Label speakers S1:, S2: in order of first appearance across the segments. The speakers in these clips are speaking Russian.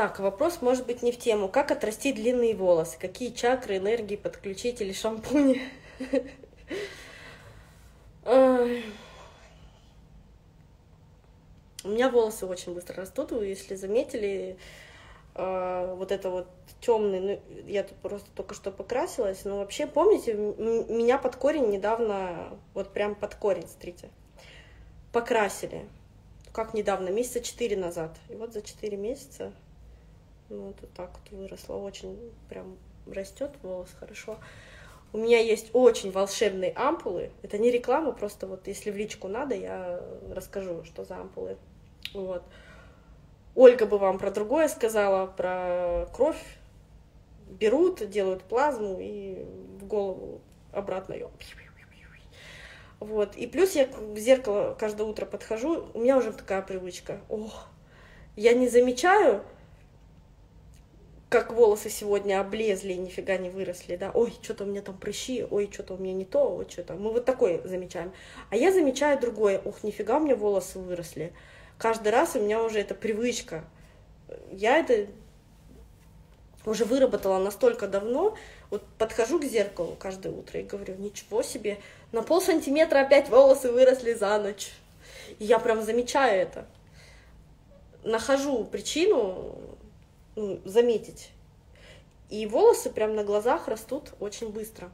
S1: Так, вопрос может быть не в тему. Как отрастить длинные волосы? Какие чакры, энергии подключить или шампуни? У меня волосы очень быстро растут, вы если заметили, э, вот это вот темный, ну, я тут просто только что покрасилась, но вообще, помните, меня под корень недавно, вот прям под корень, смотрите, покрасили. Как недавно, месяца четыре назад. И вот за четыре месяца, ну, вот так вот выросло, очень прям растет волос хорошо. У меня есть очень волшебные ампулы. Это не реклама, просто вот если в личку надо, я расскажу, что за ампулы. Вот. Ольга бы вам про другое сказала, про кровь. Берут, делают плазму и в голову обратно ее. Вот. И плюс я в зеркало каждое утро подхожу, у меня уже такая привычка. Ох, я не замечаю, как волосы сегодня облезли и нифига не выросли, да, ой, что-то у меня там прыщи, ой, что-то у меня не то, ой, что-то. Мы вот такое замечаем. А я замечаю другое, ох, нифига у меня волосы выросли каждый раз у меня уже эта привычка. Я это уже выработала настолько давно, вот подхожу к зеркалу каждое утро и говорю, ничего себе, на пол сантиметра опять волосы выросли за ночь. И я прям замечаю это. Нахожу причину заметить. И волосы прям на глазах растут очень быстро.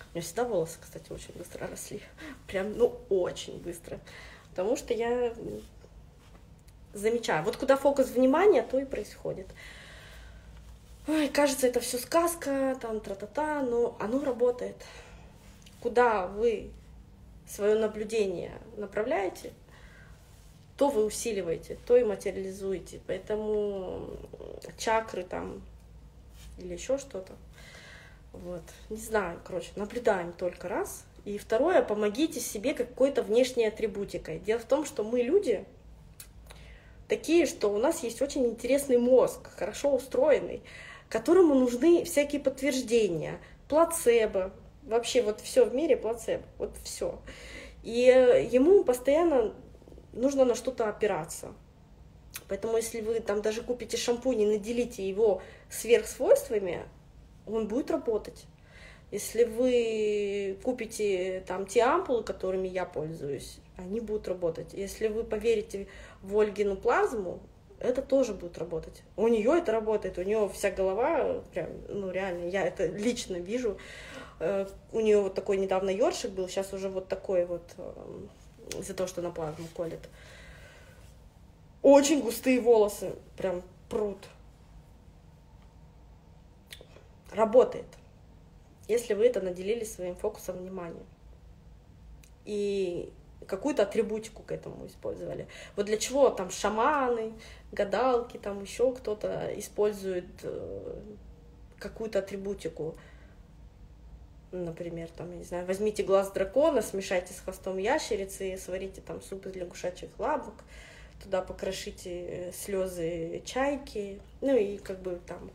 S1: У меня всегда волосы, кстати, очень быстро росли. Прям, ну, очень быстро потому что я замечаю. Вот куда фокус внимания, то и происходит. Ой, кажется, это все сказка, там тра-та-та, но оно работает. Куда вы свое наблюдение направляете, то вы усиливаете, то и материализуете. Поэтому чакры там или еще что-то. Вот. Не знаю, короче, наблюдаем только раз, и второе, помогите себе какой-то внешней атрибутикой. Дело в том, что мы люди такие, что у нас есть очень интересный мозг, хорошо устроенный, которому нужны всякие подтверждения, плацебо, вообще вот все в мире плацебо, вот все. И ему постоянно нужно на что-то опираться. Поэтому если вы там даже купите шампунь и наделите его сверхсвойствами, он будет работать. Если вы купите там те ампулы, которыми я пользуюсь, они будут работать. Если вы поверите в Ольгину плазму, это тоже будет работать. У нее это работает, у нее вся голова, прям, ну реально, я это лично вижу. Э, у нее вот такой недавно ёршик был, сейчас уже вот такой вот из-за того, что на плазму колет. Очень густые волосы, прям пруд. Работает если вы это наделили своим фокусом внимания. И какую-то атрибутику к этому использовали. Вот для чего там шаманы, гадалки, там еще кто-то использует э, какую-то атрибутику. Например, там, я не знаю, возьмите глаз дракона, смешайте с хвостом ящерицы, сварите там суп из лягушачьих лапок, туда покрошите э, слезы чайки, ну и как бы там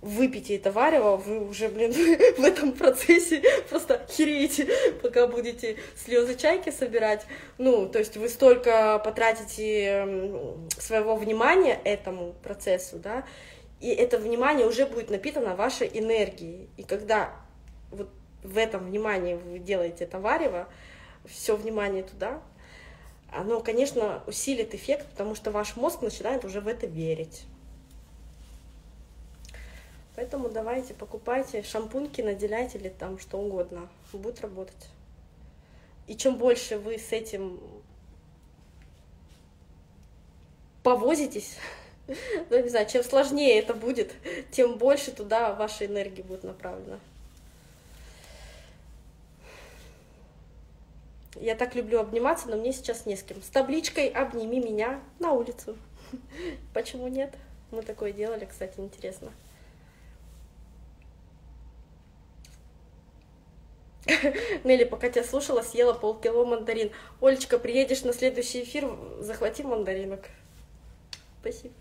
S1: выпейте это варево, вы уже, блин, в этом процессе просто хереете, пока будете слезы чайки собирать. Ну, то есть вы столько потратите своего внимания этому процессу, да, и это внимание уже будет напитано вашей энергией. И когда вот в этом внимании вы делаете это все внимание туда, оно, конечно, усилит эффект, потому что ваш мозг начинает уже в это верить. Поэтому давайте, покупайте шампуньки, наделяйте или там что угодно. Будет работать. И чем больше вы с этим повозитесь, ну, не знаю, чем сложнее это будет, тем больше туда вашей энергии будет направлено. Я так люблю обниматься, но мне сейчас не с кем. С табличкой «Обними меня» на улицу. Почему нет? Мы такое делали, кстати, интересно. Нелли, пока тебя слушала, съела полкило мандарин. Олечка, приедешь на следующий эфир, захвати мандаринок. Спасибо.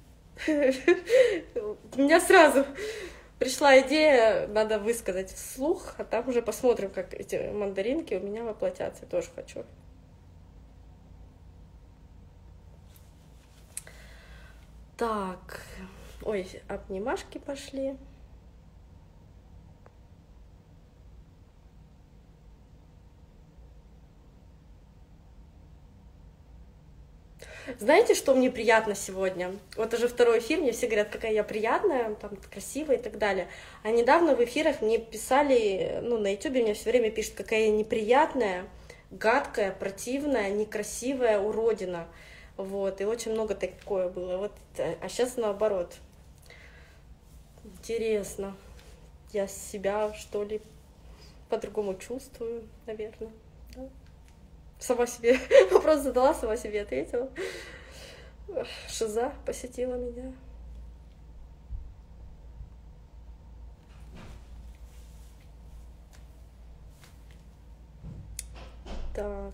S1: У меня сразу пришла идея, надо высказать вслух, а там уже посмотрим, как эти мандаринки у меня воплотятся. Тоже хочу. Так, ой, обнимашки пошли. Знаете, что мне приятно сегодня? Вот уже второй эфир, мне все говорят, какая я приятная, там, красивая и так далее. А недавно в эфирах мне писали, ну, на ютубе мне все время пишут, какая я неприятная, гадкая, противная, некрасивая уродина. Вот, и очень много такое было. Вот, а сейчас наоборот. Интересно. Я себя, что ли, по-другому чувствую, наверное. Сама себе вопрос задала, сама себе ответила. Шиза посетила меня. Так.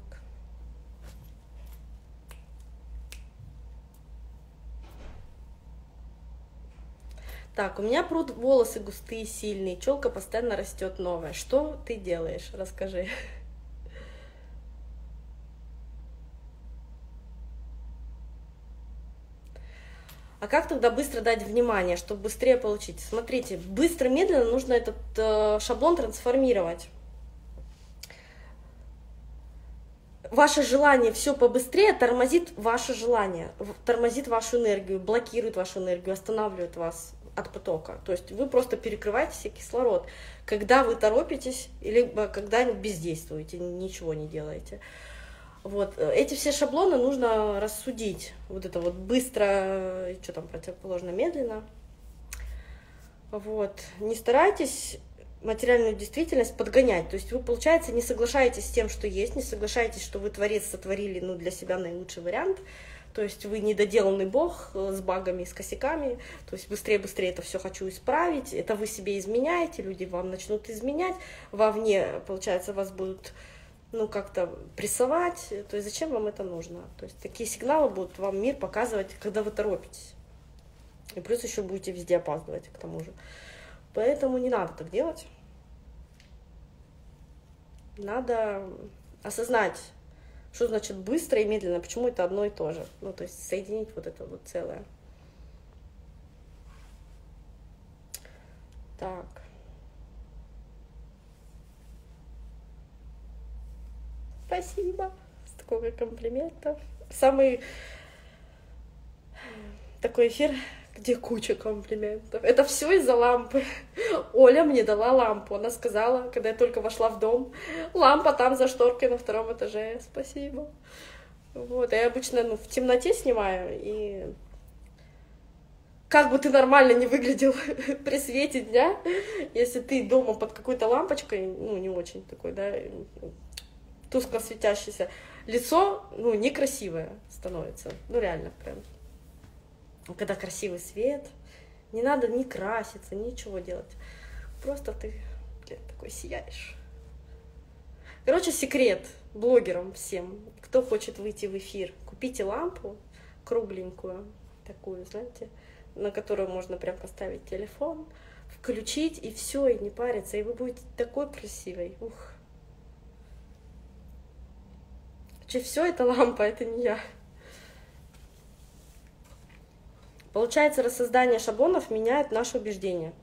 S1: Так, у меня прут волосы густые, сильные, челка постоянно растет новая. Что ты делаешь? Расскажи. А как тогда быстро дать внимание, чтобы быстрее получить? Смотрите, быстро, медленно нужно этот э, шаблон трансформировать. Ваше желание все побыстрее тормозит ваше желание, тормозит вашу энергию, блокирует вашу энергию, останавливает вас от потока. То есть вы просто перекрываете себе кислород, когда вы торопитесь, либо когда бездействуете, ничего не делаете. Вот. Э, эти все шаблоны нужно рассудить. Вот это вот быстро, что там противоположно, медленно. Вот. Не старайтесь материальную действительность подгонять. То есть вы, получается, не соглашаетесь с тем, что есть, не соглашаетесь, что вы творец сотворили ну, для себя наилучший вариант. То есть вы недоделанный бог э, с багами, с косяками. То есть быстрее-быстрее это все хочу исправить. Это вы себе изменяете, люди вам начнут изменять. Вовне, получается, вас будут ну, как-то прессовать, то есть зачем вам это нужно? То есть такие сигналы будут вам мир показывать, когда вы торопитесь. И плюс еще будете везде опаздывать к тому же. Поэтому не надо так делать. Надо осознать, что значит быстро и медленно, почему это одно и то же. Ну, то есть соединить вот это вот целое. Так. Спасибо. Сколько комплиментов. Самый такой эфир, где куча комплиментов. Это все из-за лампы. Оля мне дала лампу. Она сказала, когда я только вошла в дом, лампа там за шторкой на втором этаже. Спасибо. Вот, я обычно ну, в темноте снимаю, и как бы ты нормально не выглядел при свете дня, если ты дома под какой-то лампочкой, ну, не очень такой, да, тускло светящееся, лицо, ну, некрасивое становится. Ну, реально, прям. Когда красивый свет, не надо ни краситься, ничего делать. Просто ты, блин, такой сияешь. Короче, секрет блогерам всем, кто хочет выйти в эфир, купите лампу кругленькую, такую, знаете, на которую можно прям поставить телефон, включить, и все, и не париться, и вы будете такой красивой. Ух. Че все это лампа, это не я. Получается, рассоздание шаблонов меняет наши убеждения.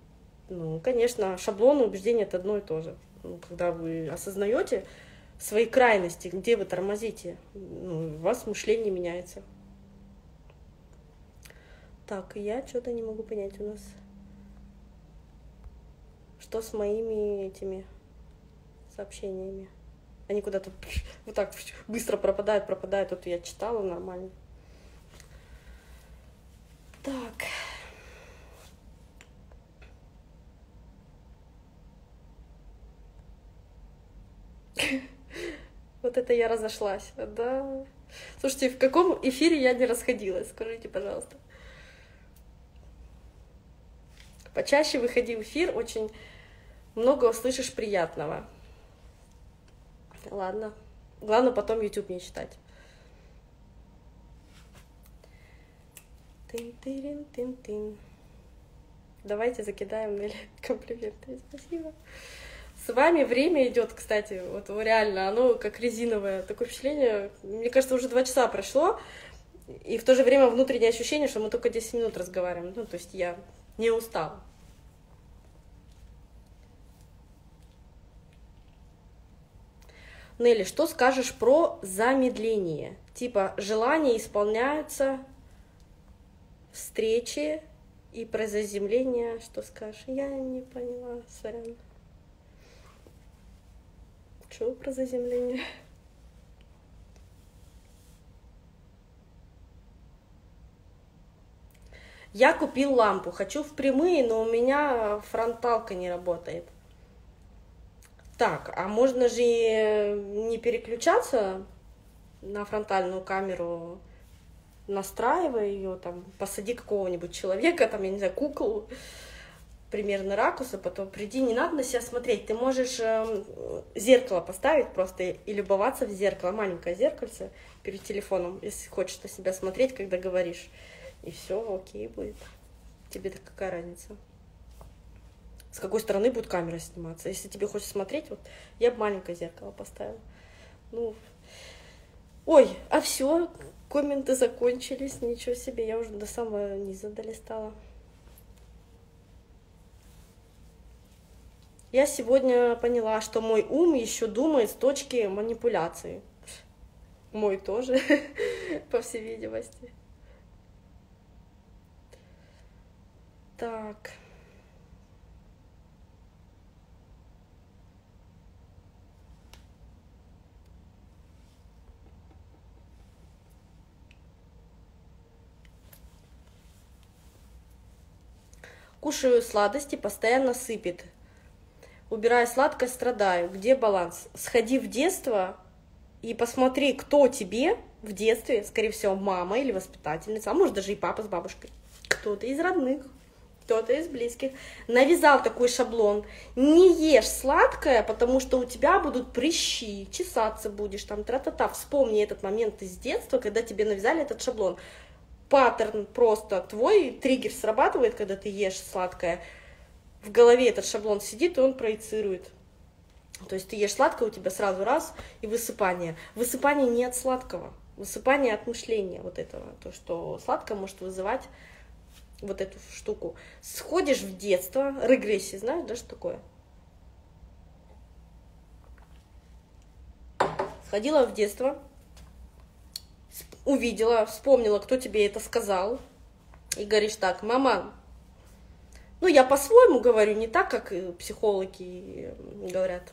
S1: Ну, конечно, шаблоны и убеждения это одно и то же. Ну, когда вы осознаете свои крайности, где вы тормозите, ну, у вас мышление меняется. Так, я что-то не могу понять у нас. Что с моими этими сообщениями? Они куда-то вот так быстро пропадают, пропадают. Вот я читала нормально. Так. Вот это я разошлась, да. Слушайте, в каком эфире я не расходилась? Скажите, пожалуйста. Почаще выходи в эфир, очень много услышишь приятного. Ладно. Главное потом YouTube не читать. Тын -тырин -тын -тын. Давайте закидаем Нелли комплименты. Спасибо. С вами время идет, кстати, вот реально, оно как резиновое. Такое впечатление, мне кажется, уже два часа прошло. И в то же время внутреннее ощущение, что мы только 10 минут разговариваем. Ну, то есть я не устала. Нелли, что скажешь про замедление? Типа желания исполняются, встречи и про заземление. Что скажешь? Я не поняла, сорян. Что про заземление? Я купил лампу, хочу в прямые, но у меня фронталка не работает. Так, а можно же не переключаться на фронтальную камеру, настраивая ее, там, посади какого-нибудь человека, там, я не знаю, куклу, примерно ракурса, потом приди, не надо на себя смотреть, ты можешь э, зеркало поставить просто и любоваться в зеркало, маленькое зеркальце перед телефоном, если хочешь на себя смотреть, когда говоришь, и все, окей будет. Тебе-то какая разница? С какой стороны будет камера сниматься. Если тебе хочется смотреть, вот я бы маленькое зеркало поставила. Ну, ой, а все, комменты закончились, ничего себе, я уже до самого низа долистала. Я сегодня поняла, что мой ум еще думает с точки манипуляции. Мой тоже, по всей видимости. Так. Кушаю сладости, постоянно сыпет. Убирая сладкое, страдаю. Где баланс? Сходи в детство и посмотри, кто тебе в детстве, скорее всего, мама или воспитательница, а может даже и папа с бабушкой, кто-то из родных, кто-то из близких, навязал такой шаблон. Не ешь сладкое, потому что у тебя будут прыщи, чесаться будешь, там, тра-та-та. Вспомни этот момент из детства, когда тебе навязали этот шаблон паттерн просто твой, триггер срабатывает, когда ты ешь сладкое, в голове этот шаблон сидит, и он проецирует. То есть ты ешь сладкое, у тебя сразу раз, и высыпание. Высыпание не от сладкого, высыпание от мышления вот этого. То, что сладкое может вызывать вот эту штуку. Сходишь в детство, регрессия, знаешь, да, что такое? Сходила в детство, увидела, вспомнила, кто тебе это сказал, и говоришь так, мама, ну, я по-своему говорю, не так, как психологи говорят,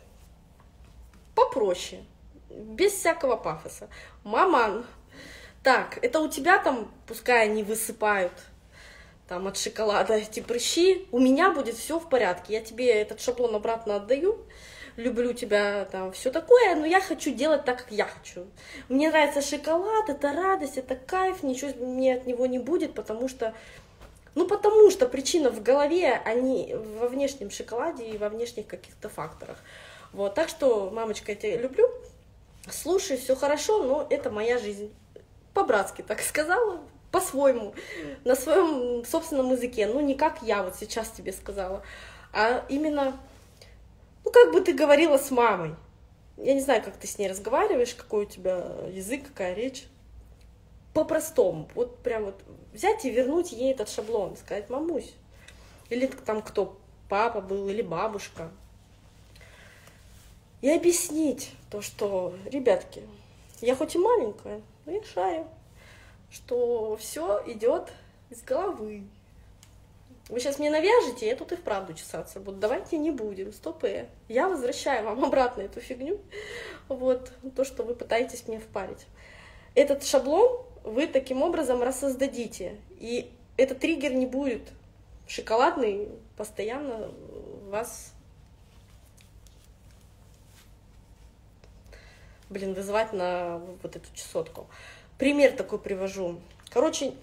S1: попроще, без всякого пафоса. Мама, так, это у тебя там, пускай они высыпают там от шоколада эти прыщи, у меня будет все в порядке, я тебе этот шаблон обратно отдаю, люблю тебя, там, все такое, но я хочу делать так, как я хочу. Мне нравится шоколад, это радость, это кайф, ничего мне от него не будет, потому что ну, потому что причина в голове, а не во внешнем шоколаде и во внешних каких-то факторах. Вот, так что, мамочка, я тебя люблю, слушай, все хорошо, но это моя жизнь. По-братски так сказала, по-своему, на своем собственном языке. Ну, не как я вот сейчас тебе сказала, а именно ну, как бы ты говорила с мамой. Я не знаю, как ты с ней разговариваешь, какой у тебя язык, какая речь. По-простому. Вот прям вот взять и вернуть ей этот шаблон, сказать, мамусь. Или там кто, папа был, или бабушка. И объяснить то, что, ребятки, я хоть и маленькая, но я шарю, что все идет из головы, вы сейчас мне навяжете, я тут и вправду чесаться буду. Давайте не будем, стопы. Я возвращаю вам обратно эту фигню, вот, то, что вы пытаетесь мне впарить. Этот шаблон вы таким образом рассоздадите, и этот триггер не будет шоколадный, постоянно вас блин, вызывать на вот эту чесотку. Пример такой привожу. Короче,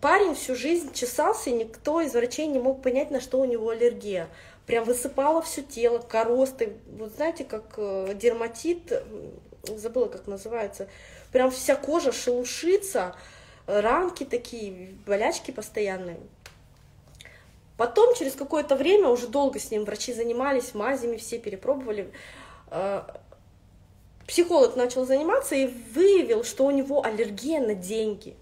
S1: Парень всю жизнь чесался, и никто из врачей не мог понять, на что у него аллергия. Прям высыпало все тело, коросты. Вот знаете, как э, дерматит, забыла, как называется. Прям вся кожа шелушится, ранки такие, болячки постоянные. Потом, через какое-то время, уже долго с ним врачи занимались, мазями все перепробовали, э, психолог начал заниматься и выявил, что у него аллергия на деньги.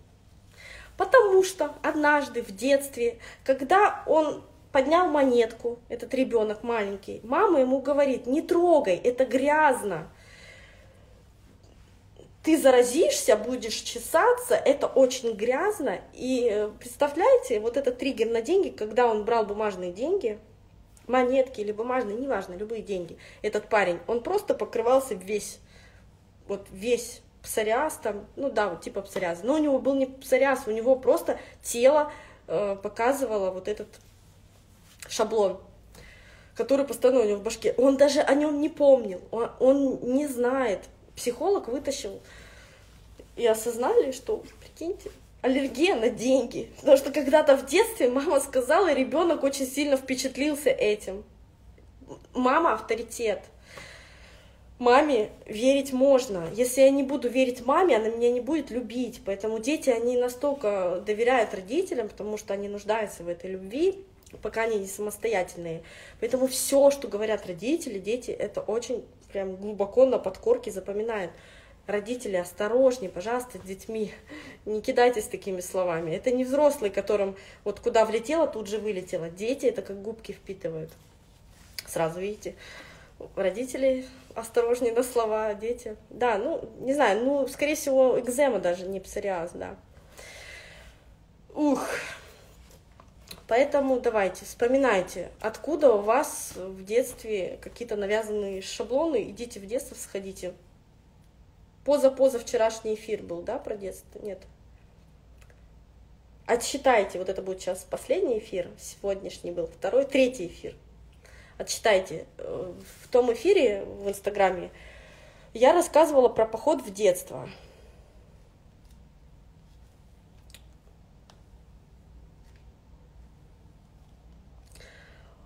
S1: Потому что однажды в детстве, когда он поднял монетку, этот ребенок маленький, мама ему говорит, не трогай, это грязно. Ты заразишься, будешь чесаться, это очень грязно. И э, представляете, вот этот триггер на деньги, когда он брал бумажные деньги, монетки или бумажные, неважно, любые деньги, этот парень, он просто покрывался весь, вот весь псориаз там, ну да, вот типа псориаза, но у него был не псориаз, у него просто тело э, показывало вот этот шаблон, который постоянно у него в башке. Он даже о нем не помнил, он, он не знает. Психолог вытащил и осознали, что, прикиньте, аллергия на деньги. Потому что когда-то в детстве мама сказала, и ребенок очень сильно впечатлился этим. Мама авторитет. Маме верить можно. Если я не буду верить маме, она меня не будет любить. Поэтому дети, они настолько доверяют родителям, потому что они нуждаются в этой любви, пока они не самостоятельные. Поэтому все, что говорят родители, дети, это очень прям глубоко на подкорке запоминают. Родители, осторожнее, пожалуйста, с детьми. Не кидайтесь такими словами. Это не взрослый, которым вот куда влетело, тут же вылетело. Дети это как губки впитывают. Сразу видите. Родители осторожнее на слова, дети. Да, ну, не знаю, ну, скорее всего, экзема даже, не псориаз, да. Ух, Поэтому давайте, вспоминайте, откуда у вас в детстве какие-то навязанные шаблоны. Идите в детство, сходите. Поза-поза вчерашний эфир был, да, про детство? Нет. Отсчитайте, вот это будет сейчас последний эфир, сегодняшний был второй, третий эфир. Отсчитайте. В том эфире в Инстаграме я рассказывала про поход в детство.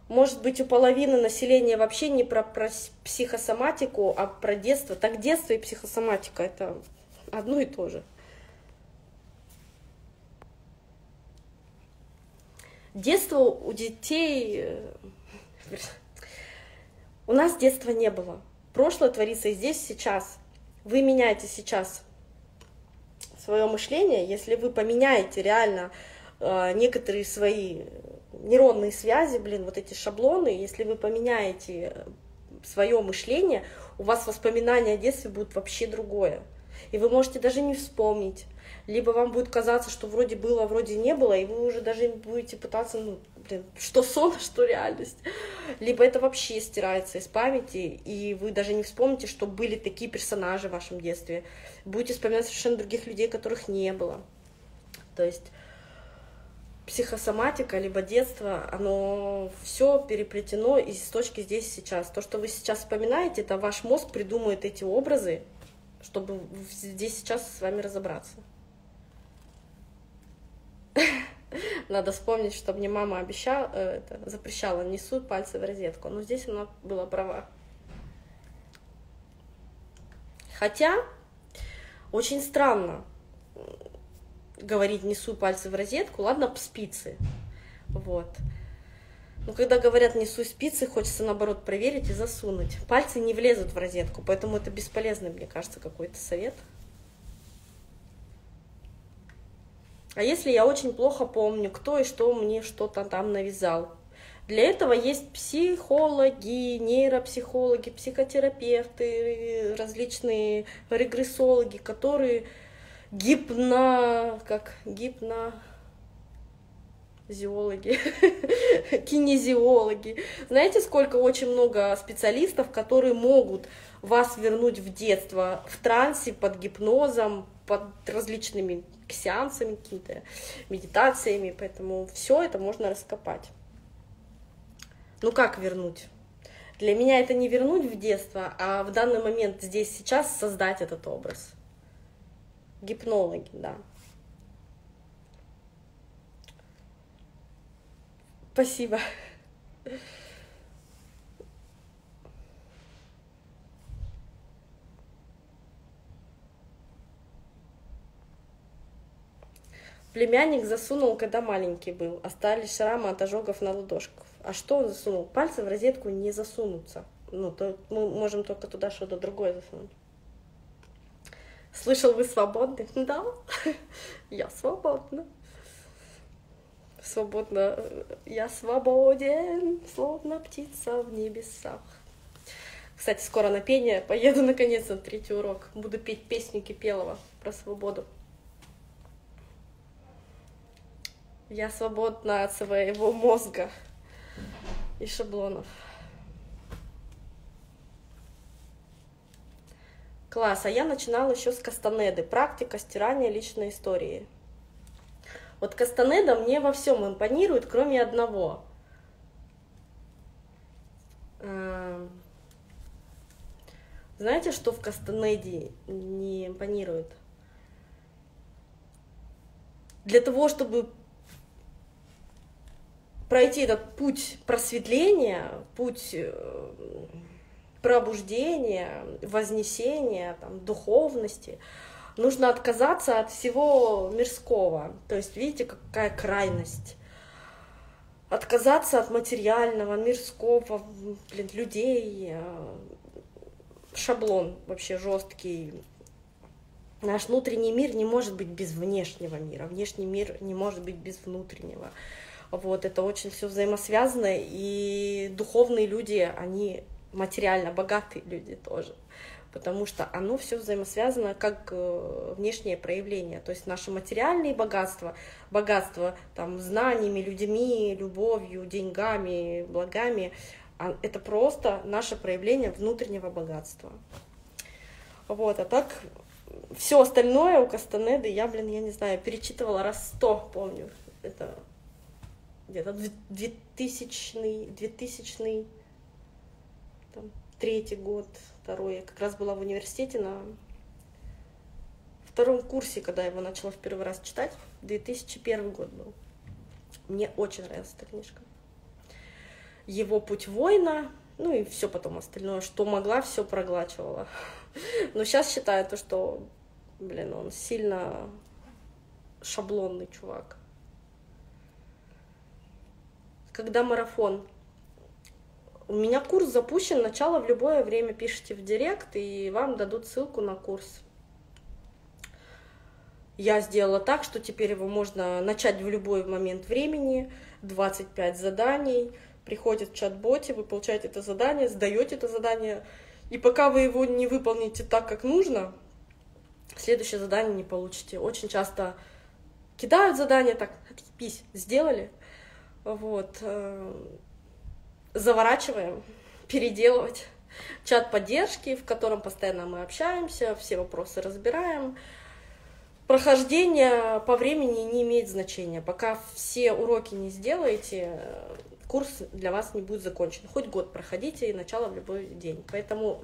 S1: Может быть, у половины населения вообще не про, про психосоматику, а про детство. Так детство и психосоматика — это одно и то же. Детство у детей... У нас детства не было. Прошлое творится здесь, сейчас. Вы меняете сейчас свое мышление, если вы поменяете реально э, некоторые свои нейронные связи, блин, вот эти шаблоны, если вы поменяете э, свое мышление, у вас воспоминания о детстве будут вообще другое. И вы можете даже не вспомнить. Либо вам будет казаться, что вроде было, а вроде не было, и вы уже даже будете пытаться, ну, блин, что сон, что реальность. Либо это вообще стирается из памяти, и вы даже не вспомните, что были такие персонажи в вашем детстве. Будете вспоминать совершенно других людей, которых не было. То есть психосоматика, либо детство, оно все переплетено из точки здесь сейчас. То, что вы сейчас вспоминаете, это ваш мозг придумает эти образы, чтобы здесь сейчас с вами разобраться. Надо вспомнить, что мне мама обещала, э, это, запрещала, не суй пальцы в розетку. Но здесь она была права. Хотя, очень странно, говорить «не суй пальцы в розетку», ладно, спицы, вот. Но когда говорят «не суй спицы», хочется, наоборот, проверить и засунуть. Пальцы не влезут в розетку, поэтому это бесполезный, мне кажется, какой-то совет. А если я очень плохо помню, кто и что мне что-то там навязал? Для этого есть психологи, нейропсихологи, психотерапевты, различные регрессологи, которые гипно... как гипно... зиологи, кинезиологи. Знаете, сколько очень много специалистов, которые могут вас вернуть в детство в трансе, под гипнозом, под различными сеансами, какими-то медитациями, поэтому все это можно раскопать. Ну как вернуть? Для меня это не вернуть в детство, а в данный момент здесь сейчас создать этот образ. Гипнологи, да. Спасибо. Племянник засунул, когда маленький был. Остались шрамы от ожогов на ладошках. А что он засунул? Пальцы в розетку не засунутся. Ну, то мы можем только туда что-то другое засунуть. Слышал, вы свободны? Да, я свободна. Свободно, я свободен, словно птица в небесах. Кстати, скоро на пение поеду наконец на третий урок. Буду петь песню Кипелова про свободу. Я свободна от своего мозга и шаблонов. Класс. А я начинала еще с Кастанеды. Практика стирания личной истории. Вот Кастанеда мне во всем импонирует, кроме одного. Эм, знаете, что в Кастанеде не импонирует? Для того, чтобы пройти этот путь просветления, путь э, пробуждения, вознесения, там, духовности, нужно отказаться от всего мирского. То есть, видите, какая крайность. Отказаться от материального, мирского, блин, людей, э, шаблон вообще жесткий. Наш внутренний мир не может быть без внешнего мира, внешний мир не может быть без внутреннего. Вот, это очень все взаимосвязано, и духовные люди, они материально богатые люди тоже, потому что оно все взаимосвязано как э, внешнее проявление, то есть наши материальные богатства, богатство там знаниями, людьми, любовью, деньгами, благами, а это просто наше проявление внутреннего богатства. Вот, а так все остальное у Кастанеды я, блин, я не знаю, перечитывала раз сто, помню. Это где-то 2000 2000 там, третий год, второй. Я как раз была в университете на втором курсе, когда я его начала в первый раз читать. 2001 год был. Мне очень нравилась эта книжка. Его путь воина, ну и все потом остальное, что могла, все проглачивала. Но сейчас считаю то, что, блин, он сильно шаблонный чувак. Когда марафон у меня курс запущен, начало в любое время пишите в директ, и вам дадут ссылку на курс. Я сделала так, что теперь его можно начать в любой момент времени, 25 заданий, приходит в чат-боте, вы получаете это задание, сдаете это задание, и пока вы его не выполните так, как нужно, следующее задание не получите. Очень часто кидают задание, так, отъебись, сделали. Вот. Э, заворачиваем, переделывать. Чат поддержки, в котором постоянно мы общаемся, все вопросы разбираем. Прохождение по времени не имеет значения. Пока все уроки не сделаете, курс для вас не будет закончен. Хоть год проходите и начало в любой день. Поэтому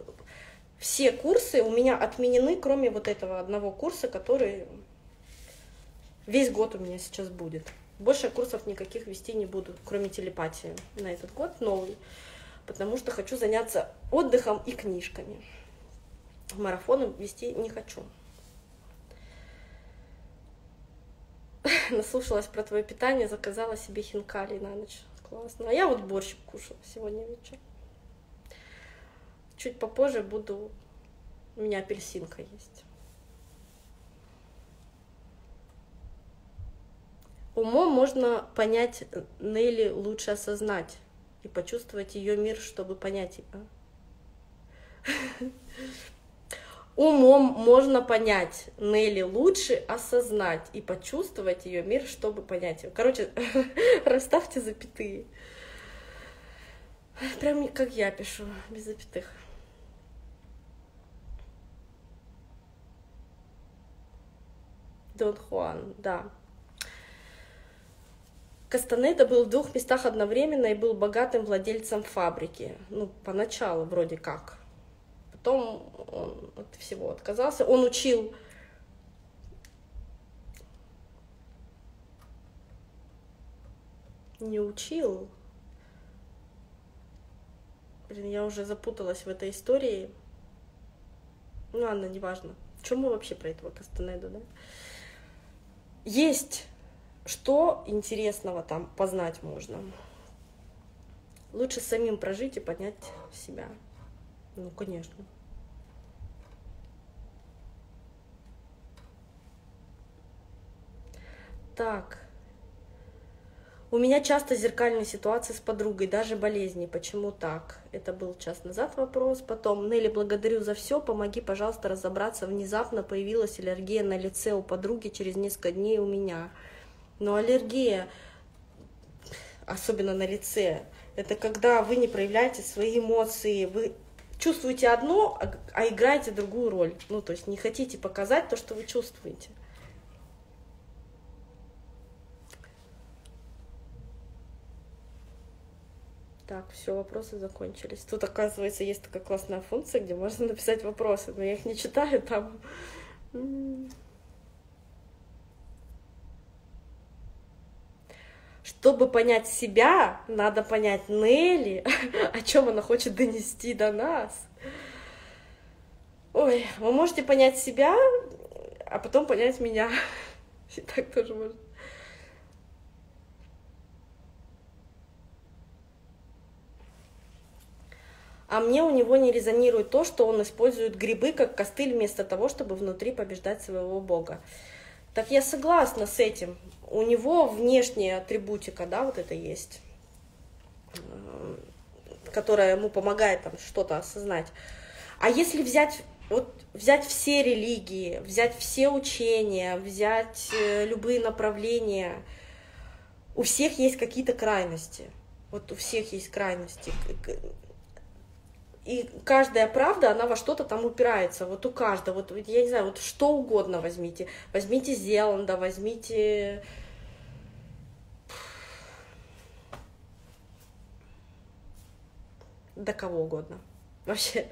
S1: все курсы у меня отменены, кроме вот этого одного курса, который весь год у меня сейчас будет. Больше курсов никаких вести не буду, кроме телепатии на этот год новый, потому что хочу заняться отдыхом и книжками. Марафоны вести не хочу. Наслушалась про твое питание, заказала себе хинкали на ночь. Классно. А я вот борщ кушала сегодня вечером. Чуть попозже буду... У меня апельсинка есть. Умом можно понять Нелли лучше осознать и почувствовать ее мир, чтобы понять его. Умом можно понять Нелли лучше осознать и почувствовать ее мир, чтобы понять его. Короче, расставьте запятые. Прям как я пишу, без запятых. Дон Хуан, да. Кастанеда был в двух местах одновременно и был богатым владельцем фабрики. Ну, поначалу вроде как. Потом он от всего отказался. Он учил не учил. Блин, я уже запуталась в этой истории. Ну ладно, неважно. Чем мы вообще про этого Кастанеду, да? Есть что интересного там познать можно? Лучше самим прожить и поднять себя. Ну, конечно. Так. У меня часто зеркальные ситуации с подругой, даже болезни. Почему так? Это был час назад вопрос. Потом, Нелли, благодарю за все. Помоги, пожалуйста, разобраться. Внезапно появилась аллергия на лице у подруги через несколько дней у меня. Но аллергия, особенно на лице, это когда вы не проявляете свои эмоции, вы чувствуете одно, а, а играете другую роль. Ну, то есть не хотите показать то, что вы чувствуете. Так, все, вопросы закончились. Тут, оказывается, есть такая классная функция, где можно написать вопросы, но я их не читаю там. Чтобы понять себя, надо понять Нелли, о чем она хочет донести до нас. Ой, вы можете понять себя, а потом понять меня. И так тоже можно. а мне у него не резонирует то, что он использует грибы как костыль вместо того, чтобы внутри побеждать своего бога. Так я согласна с этим. У него внешняя атрибутика, да, вот это есть, э, которая ему помогает там что-то осознать. А если взять вот взять все религии, взять все учения, взять э, любые направления, у всех есть какие-то крайности. Вот у всех есть крайности и каждая правда, она во что-то там упирается, вот у каждого, вот я не знаю, вот что угодно возьмите, возьмите Зеланда, возьмите да кого угодно. Вообще,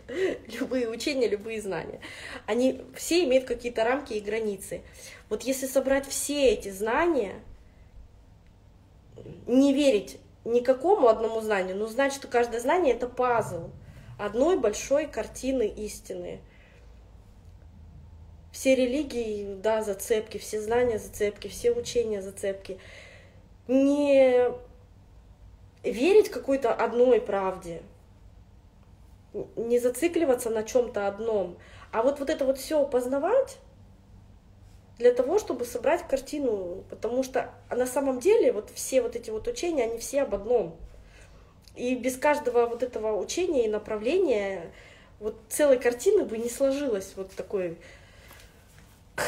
S1: любые учения, любые знания. Они все имеют какие-то рамки и границы. Вот если собрать все эти знания, не верить никакому одному знанию, но знать, что каждое знание — это пазл одной большой картины истины. Все религии, да, зацепки, все знания зацепки, все учения зацепки. Не верить какой-то одной правде, не зацикливаться на чем-то одном, а вот, вот это вот все познавать для того, чтобы собрать картину, потому что на самом деле вот все вот эти вот учения, они все об одном. И без каждого вот этого учения и направления вот целой картины бы не сложилось вот такой...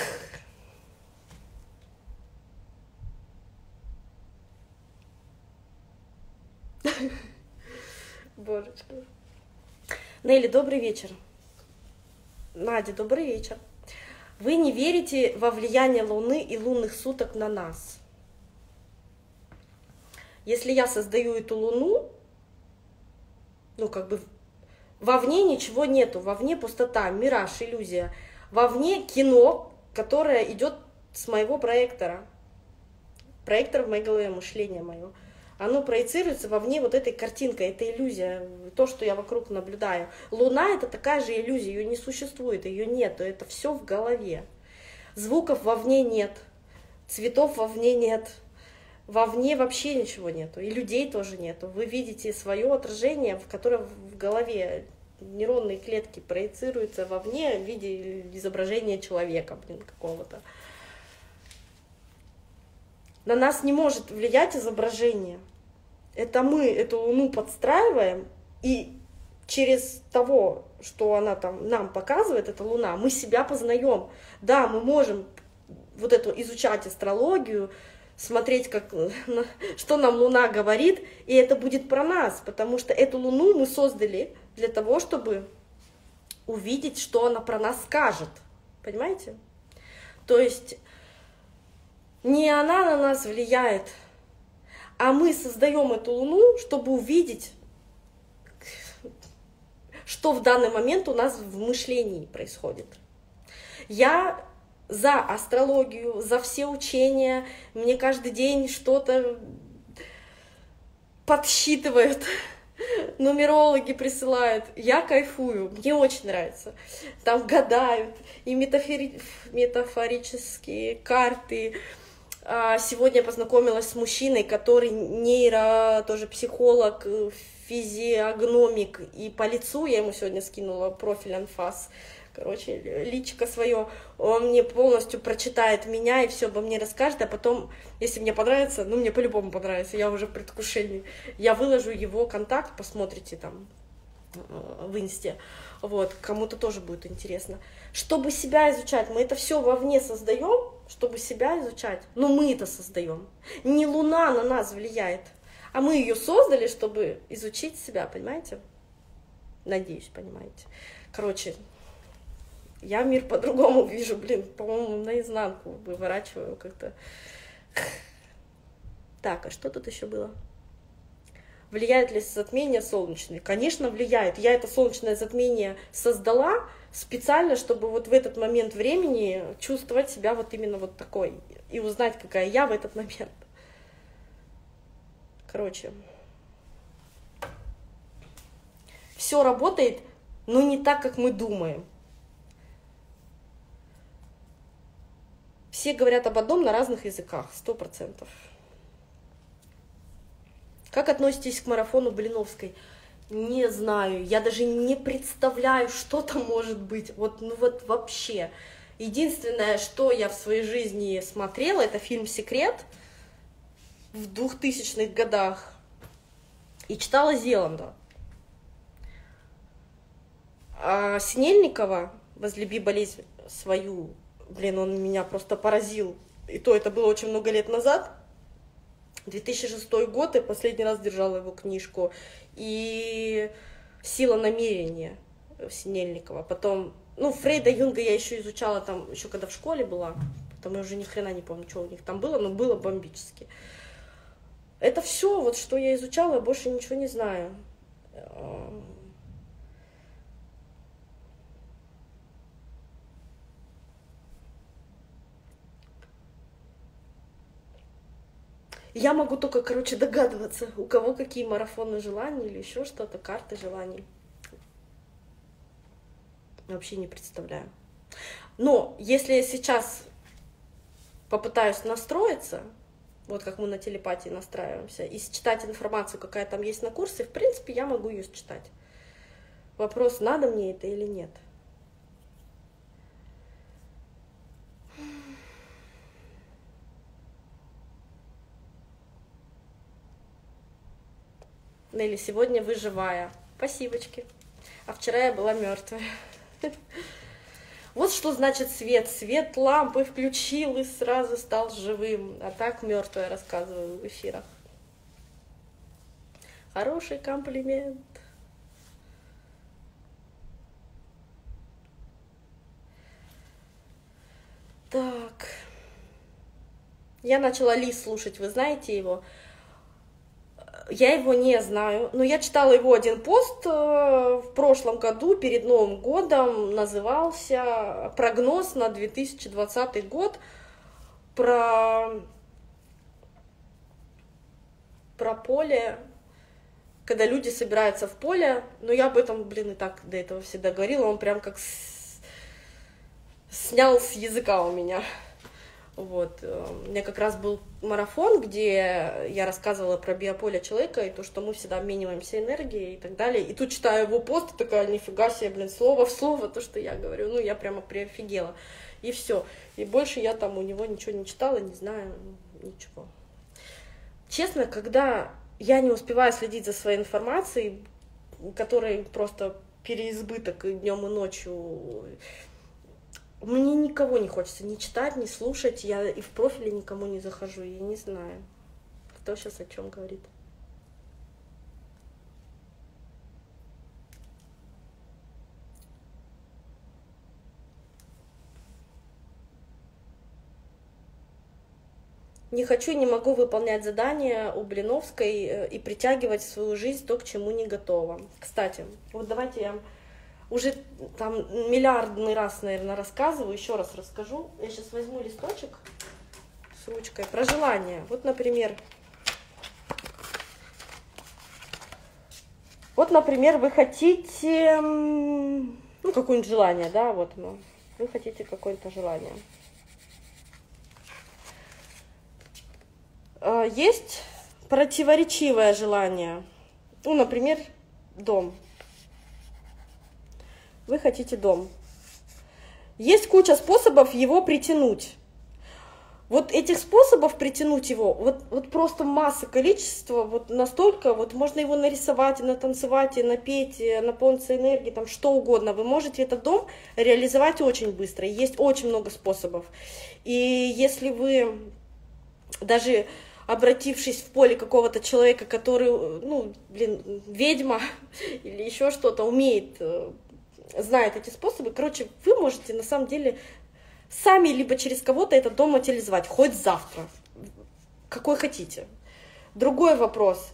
S1: Божечка. Нелли, добрый вечер. Надя, добрый вечер. Вы не верите во влияние Луны и лунных суток на нас. Если я создаю эту Луну, ну, как бы вовне ничего нету, вовне пустота, мираж, иллюзия. Вовне кино, которое идет с моего проектора. Проектор в моей голове, мышление мое. Оно проецируется вовне вот этой картинкой, это иллюзия, то, что я вокруг наблюдаю. Луна это такая же иллюзия, ее не существует, ее нет, это все в голове. Звуков вовне нет, цветов вовне нет, вовне вообще ничего нету, и людей тоже нету. Вы видите свое отражение, в которое в голове нейронные клетки проецируются вовне в виде изображения человека, блин, какого-то. На нас не может влиять изображение. Это мы эту луну подстраиваем, и через того, что она там нам показывает, эта луна, мы себя познаем. Да, мы можем вот эту изучать астрологию, смотреть, как, что нам Луна говорит, и это будет про нас, потому что эту Луну мы создали для того, чтобы увидеть, что она про нас скажет. Понимаете? То есть не она на нас влияет, а мы создаем эту Луну, чтобы увидеть, что в данный момент у нас в мышлении происходит. Я за астрологию, за все учения. Мне каждый день что-то подсчитывают, нумерологи присылают. Я кайфую, мне очень нравится. Там гадают, и метафори... метафорические карты. А, сегодня познакомилась с мужчиной, который нейро, тоже психолог, физиогномик, и по лицу я ему сегодня скинула профиль анфас. Короче, личико свое, он мне полностью прочитает меня и все обо мне расскажет, а потом, если мне понравится, ну, мне по-любому понравится, я уже в предвкушении, я выложу его контакт, посмотрите там э, в инсте, вот, кому-то тоже будет интересно. Чтобы себя изучать, мы это все вовне создаем, чтобы себя изучать, но мы это создаем. Не Луна на нас влияет, а мы ее создали, чтобы изучить себя, понимаете? Надеюсь, понимаете. Короче, я мир по-другому вижу, блин, по-моему, наизнанку выворачиваю как-то. Так, а что тут еще было? Влияет ли затмение солнечное? Конечно, влияет. Я это солнечное затмение создала специально, чтобы вот в этот момент времени чувствовать себя вот именно вот такой и узнать, какая я в этот момент. Короче, все работает, но не так, как мы думаем. Все говорят об одном на разных языках, сто процентов. Как относитесь к марафону Блиновской? Не знаю, я даже не представляю, что там может быть. Вот, ну вот вообще. Единственное, что я в своей жизни смотрела, это фильм «Секрет» в двухтысячных годах и читала Зеланда. А Синельникова «Возлюби болезнь свою», блин, он меня просто поразил. И то это было очень много лет назад. 2006 год, я последний раз держала его книжку. И «Сила намерения» Синельникова. Потом, ну, Фрейда Юнга я еще изучала там, еще когда в школе была. Там я уже ни хрена не помню, что у них там было, но было бомбически. Это все, вот что я изучала, я больше ничего не знаю. Я могу только, короче, догадываться, у кого какие марафоны желаний или еще что-то, карты желаний. Вообще не представляю. Но если я сейчас попытаюсь настроиться, вот как мы на телепатии настраиваемся, и считать информацию, какая там есть на курсе, в принципе, я могу ее считать. Вопрос, надо мне это или нет. Нелли, сегодня вы живая. Спасибочки. А вчера я была мертвая. Вот что значит свет. Свет лампы включил и сразу стал живым. А так мертвая рассказываю в эфирах. Хороший комплимент. Так. Я начала Лис слушать, вы знаете его? Я его не знаю, но я читала его один пост э, в прошлом году, перед Новым годом, назывался «Прогноз на 2020 год» про, про поле, когда люди собираются в поле, но я об этом, блин, и так до этого всегда говорила, он прям как с... снял с языка у меня. Вот. Э, у меня как раз был марафон, где я рассказывала про биополе человека и то, что мы всегда обмениваемся энергией и так далее. И тут читаю его пост, такая, нифига себе, блин, слово в слово то, что я говорю. Ну, я прямо приофигела. И все. И больше я там у него ничего не читала, не знаю, ничего. Честно, когда я не успеваю следить за своей информацией, которой просто переизбыток и днем, и ночью, мне никого не хочется ни читать, ни слушать. Я и в профиле никому не захожу. Я не знаю, кто сейчас о чем говорит. Не хочу, не могу выполнять задания у Блиновской э, и притягивать в свою жизнь то, к чему не готова. Кстати, вот давайте я уже там миллиардный раз, наверное, рассказываю, еще раз расскажу. Я сейчас возьму листочек с ручкой про желание. Вот, например, вот, например, вы хотите, ну, какое-нибудь желание, да, вот, ну, вы хотите какое-то желание. А, есть противоречивое желание, ну, например, дом вы хотите дом. Есть куча способов его притянуть. Вот этих способов притянуть его, вот, вот просто масса, количество, вот настолько, вот можно его нарисовать, и натанцевать, и напеть, и наполниться энергией, там что угодно. Вы можете этот дом реализовать очень быстро. Есть очень много способов. И если вы даже обратившись в поле какого-то человека, который, ну, блин, ведьма или еще что-то умеет, э, знает эти способы, короче, вы можете на самом деле сами либо через кого-то этот дом материализовать, хоть завтра, какой хотите. Другой вопрос.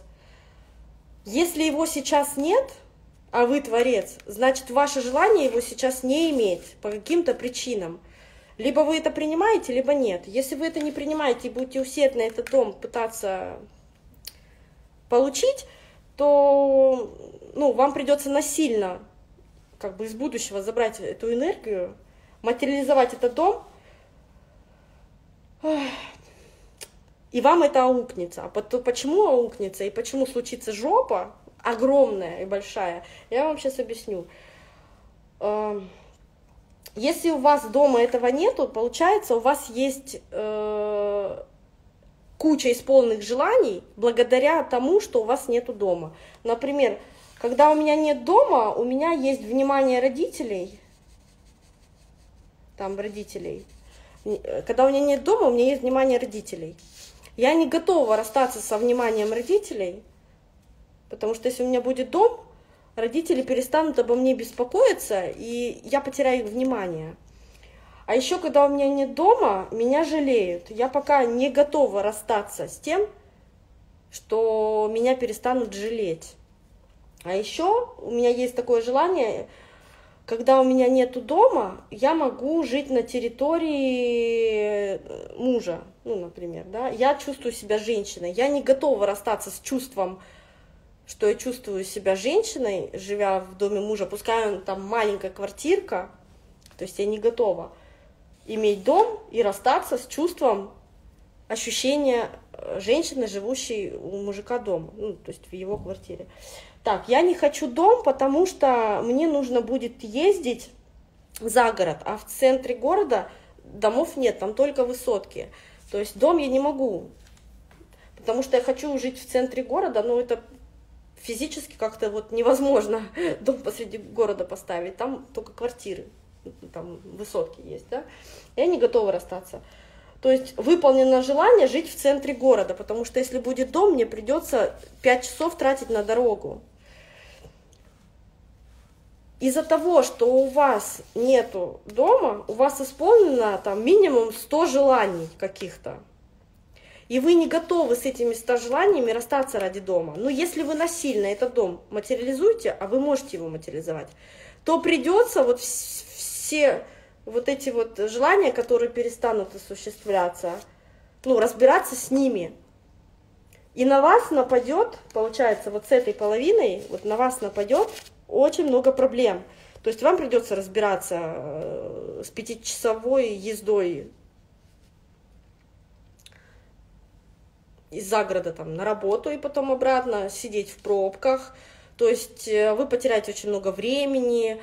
S1: Если его сейчас нет, а вы творец, значит, ваше желание его сейчас не иметь по каким-то причинам. Либо вы это принимаете, либо нет. Если вы это не принимаете и будете усердно этот дом пытаться получить, то ну, вам придется насильно как бы из будущего забрать эту энергию, материализовать этот дом, и вам это аукнется. А почему аукнется и почему случится жопа огромная и большая, я вам сейчас объясню. Эм, если у вас дома этого нету, получается, у вас есть э, куча исполненных желаний благодаря тому, что у вас нету дома. Например, когда у меня нет дома, у меня есть внимание родителей, там родителей. Когда у меня нет дома, у меня есть внимание родителей. Я не готова расстаться со вниманием родителей, потому что если у меня будет дом, родители перестанут обо мне беспокоиться, и я потеряю их внимание. А еще, когда у меня нет дома, меня жалеют. Я пока не готова расстаться с тем, что меня перестанут жалеть. А еще у меня есть такое желание когда у меня нету дома, я могу жить на территории э, мужа, ну, например, да, я чувствую себя женщиной, я не готова расстаться с чувством, что я чувствую себя женщиной, живя в доме мужа, пускай он там маленькая квартирка, то есть я не готова иметь дом и расстаться с чувством ощущения женщины, живущей у мужика дома, ну, то есть в его квартире. Так, я не хочу дом, потому что мне нужно будет ездить за город, а в центре города домов нет, там только высотки. То есть дом я не могу, потому что я хочу жить в центре города, но это физически как-то вот невозможно дом посреди города поставить, там только квартиры, там высотки есть, да. Я не готова расстаться. То есть выполнено желание жить в центре города, потому что если будет дом, мне придется 5 часов тратить на дорогу из-за того, что у вас нету дома, у вас исполнено там минимум 100 желаний каких-то. И вы не готовы с этими 100 желаниями расстаться ради дома. Но если вы насильно этот дом материализуете, а вы можете его материализовать, то придется вот все вот эти вот желания, которые перестанут осуществляться, ну, разбираться с ними. И на вас нападет, получается, вот с этой половиной, вот на вас нападет очень много проблем. То есть вам придется разбираться э, с пятичасовой ездой из загорода там на работу и потом обратно, сидеть в пробках. То есть э, вы потеряете очень много времени,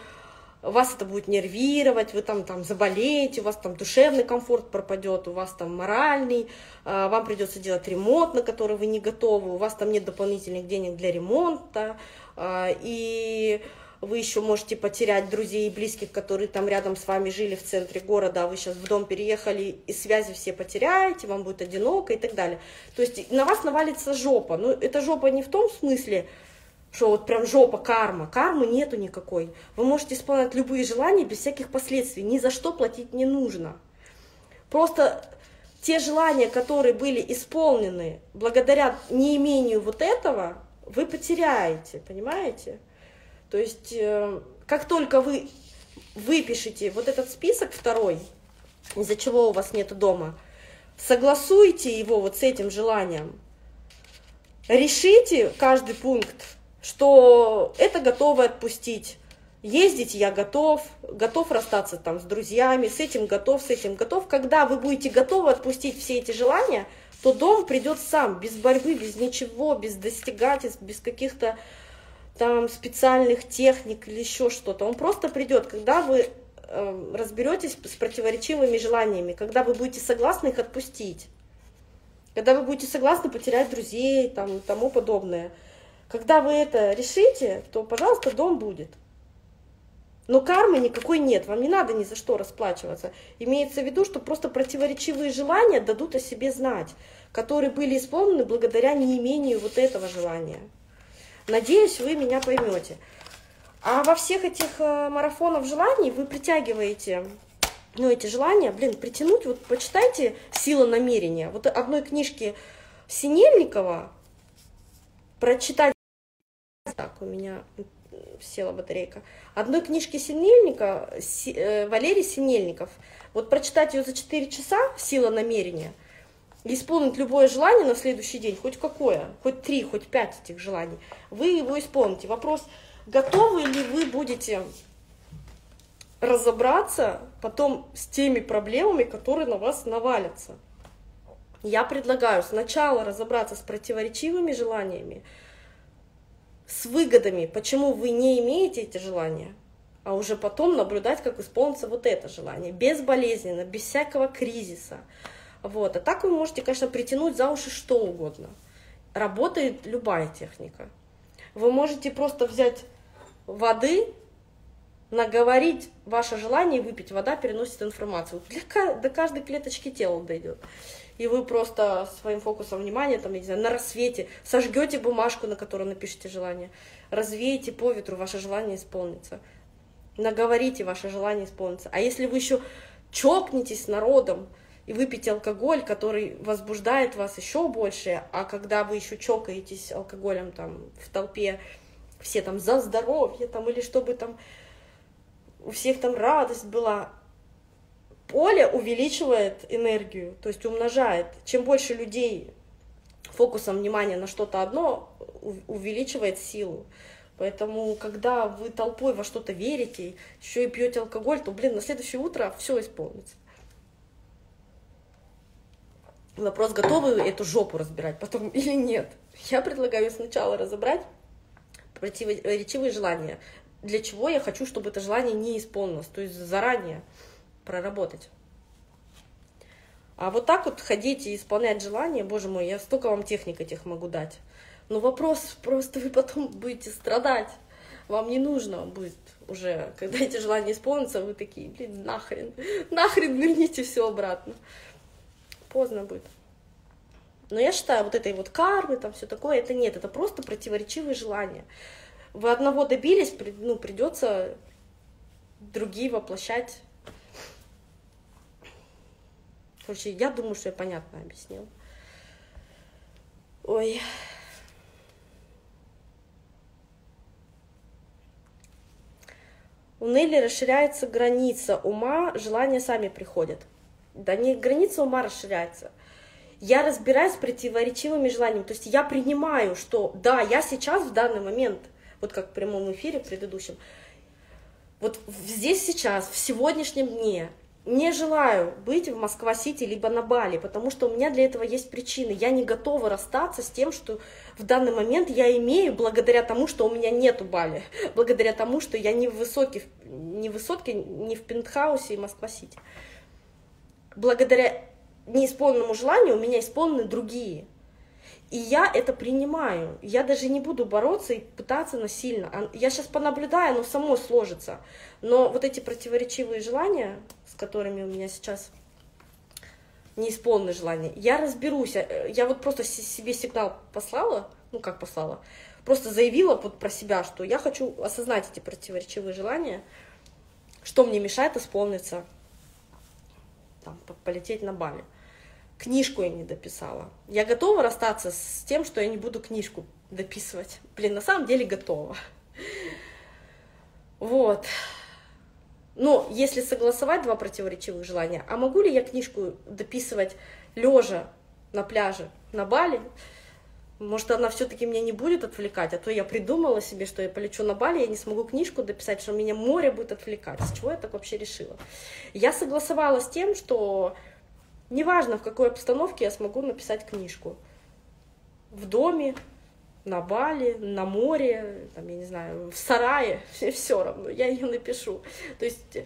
S1: вас это будет нервировать, вы там, там заболеете, у вас там душевный комфорт пропадет, у вас там моральный, э, вам придется делать ремонт, на который вы не готовы, у вас там нет дополнительных денег для ремонта, а, и вы еще можете потерять друзей и близких, которые там рядом с вами жили в центре города, а вы сейчас в дом переехали, и связи все потеряете, вам будет одиноко и так далее. То есть на вас навалится жопа. Но это жопа не в том смысле, что вот прям жопа, карма. Кармы нету никакой. Вы можете исполнять любые желания без всяких последствий. Ни за что платить не нужно. Просто те желания, которые были исполнены благодаря неимению вот этого, вы потеряете, понимаете? То есть, э, как только вы выпишете вот этот список второй, из-за чего у вас нет дома, согласуйте его вот с этим желанием, решите каждый пункт, что это готово отпустить, ездить я готов, готов расстаться там с друзьями, с этим готов, с этим готов. Когда вы будете готовы отпустить все эти желания, то дом придет сам, без борьбы, без ничего, без достигательств, без каких-то там специальных техник или еще что-то. Он просто придет, когда вы э, разберетесь с противоречивыми желаниями, когда вы будете согласны их отпустить, когда вы будете согласны потерять друзей там, и тому подобное. Когда вы это решите, то, пожалуйста, дом будет. Но кармы никакой нет, вам не надо ни за что расплачиваться. Имеется в виду, что просто противоречивые желания дадут о себе знать, которые были исполнены благодаря неимению вот этого желания. Надеюсь, вы меня поймете. А во всех этих э, марафонах желаний вы притягиваете ну, эти желания, блин, притянуть, вот почитайте «Сила намерения». Вот одной книжки Синельникова прочитать так, у меня села батарейка. Одной книжки Синельника, э, Валерий Синельников, вот прочитать ее за 4 часа «Сила намерения», исполнить любое желание на следующий день, хоть какое, хоть три, хоть пять этих желаний, вы его исполните. Вопрос – готовы ли вы будете разобраться потом с теми проблемами, которые на вас навалятся. Я предлагаю сначала разобраться с противоречивыми желаниями, с выгодами, почему вы не имеете эти желания, а уже потом наблюдать, как исполнится вот это желание, безболезненно, без всякого кризиса. Вот. А так вы можете, конечно, притянуть за уши что угодно. Работает любая техника. Вы можете просто взять воды, наговорить ваше желание выпить. Вода переносит информацию. Для, до каждой клеточки тела дойдет. И вы просто своим фокусом внимания, там, я не знаю, на рассвете сожгете бумажку, на которой напишите желание, развеете по ветру, ваше желание исполнится. Наговорите, ваше желание исполнится. А если вы еще чокнетесь с народом, и выпьете алкоголь, который возбуждает вас еще больше, а когда вы еще чокаетесь алкоголем там в толпе, все там за здоровье, там, или чтобы там у всех там радость была. Поле увеличивает энергию, то есть умножает. Чем больше людей фокусом внимания на что-то одно, увеличивает силу. Поэтому, когда вы толпой во что-то верите, еще и пьете алкоголь, то, блин, на следующее утро все исполнится. Вопрос, готовы эту жопу разбирать потом или нет. Я предлагаю сначала разобрать противоречивые желания. Для чего я хочу, чтобы это желание не исполнилось, то есть заранее проработать. А вот так вот ходить и исполнять желания, боже мой, я столько вам техник этих могу дать. Но вопрос, просто вы потом будете страдать. Вам не нужно будет уже, когда эти желания исполнятся, вы такие, блин, нахрен, нахрен верните все обратно. Поздно будет. Но я считаю, вот этой вот кармы, там все такое, это нет, это просто противоречивые желания. Вы одного добились, ну, придется другие воплощать. Короче, я думаю, что я понятно объяснила. Ой. У Нелли расширяется граница ума, желания сами приходят. Да не граница ума расширяется – я разбираюсь с противоречивыми желаниями. То есть я принимаю, что да, я сейчас в данный момент, вот как в прямом эфире предыдущем, вот здесь сейчас, в сегодняшнем дне, не желаю быть в Москва-Сити либо на Бали, потому что у меня для этого есть причины. Я не готова расстаться с тем, что в данный момент я имею благодаря тому, что у меня нету Бали, благодаря тому, что я не в, высокий, не в высотке, не в пентхаусе и Москва-Сити. Благодаря неисполненному желанию у меня исполнены другие. И я это принимаю. Я даже не буду бороться и пытаться насильно. Я сейчас понаблюдаю, оно само сложится. Но вот эти противоречивые желания, с которыми у меня сейчас неисполненные желания, я разберусь. Э, я вот просто себе сигнал послала, ну как послала, просто заявила вот про себя, что я хочу осознать эти противоречивые желания, что мне мешает исполниться, там, полететь на Бали книжку я не дописала. Я готова расстаться с тем, что я не буду книжку дописывать. Блин, на самом деле готова. Вот. Но если согласовать два противоречивых желания, а могу ли я книжку дописывать лежа на пляже на Бали? Может, она все-таки меня не будет отвлекать, а то я придумала себе, что я полечу на Бали, я не смогу книжку дописать, что меня море будет отвлекать. С чего я так вообще решила? Я согласовала с тем, что Неважно, в какой обстановке я смогу написать книжку. В доме, на Бали, на море, там, я не знаю, в сарае, все равно, я ее напишу. То есть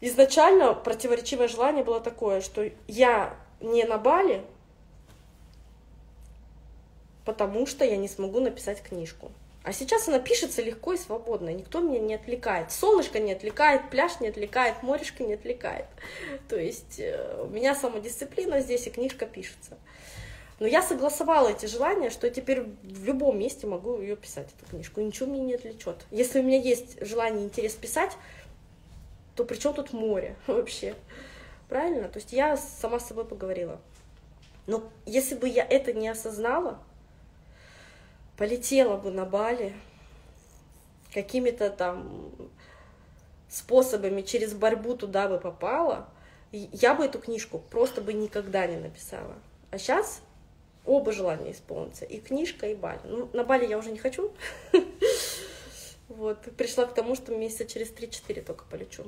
S1: изначально противоречивое желание было такое, что я не на Бали, потому что я не смогу написать книжку. А сейчас она пишется легко и свободно, никто меня не отвлекает. Солнышко не отвлекает, пляж не отвлекает, морешко не отвлекает. То есть э, у меня самодисциплина здесь, и книжка пишется. Но я согласовала эти желания, что я теперь в любом месте могу ее писать, эту книжку, и ничего меня не отвлечет. Если у меня есть желание и интерес писать, то при чем тут море вообще? Правильно? То есть я сама с собой поговорила. Но если бы я это не осознала, полетела бы на Бали какими-то там способами через борьбу туда бы попала, я бы эту книжку просто бы никогда не написала. А сейчас оба желания исполнятся, и книжка, и Бали. Ну, на Бали я уже не хочу. Вот, пришла к тому, что месяца через 3-4 только полечу.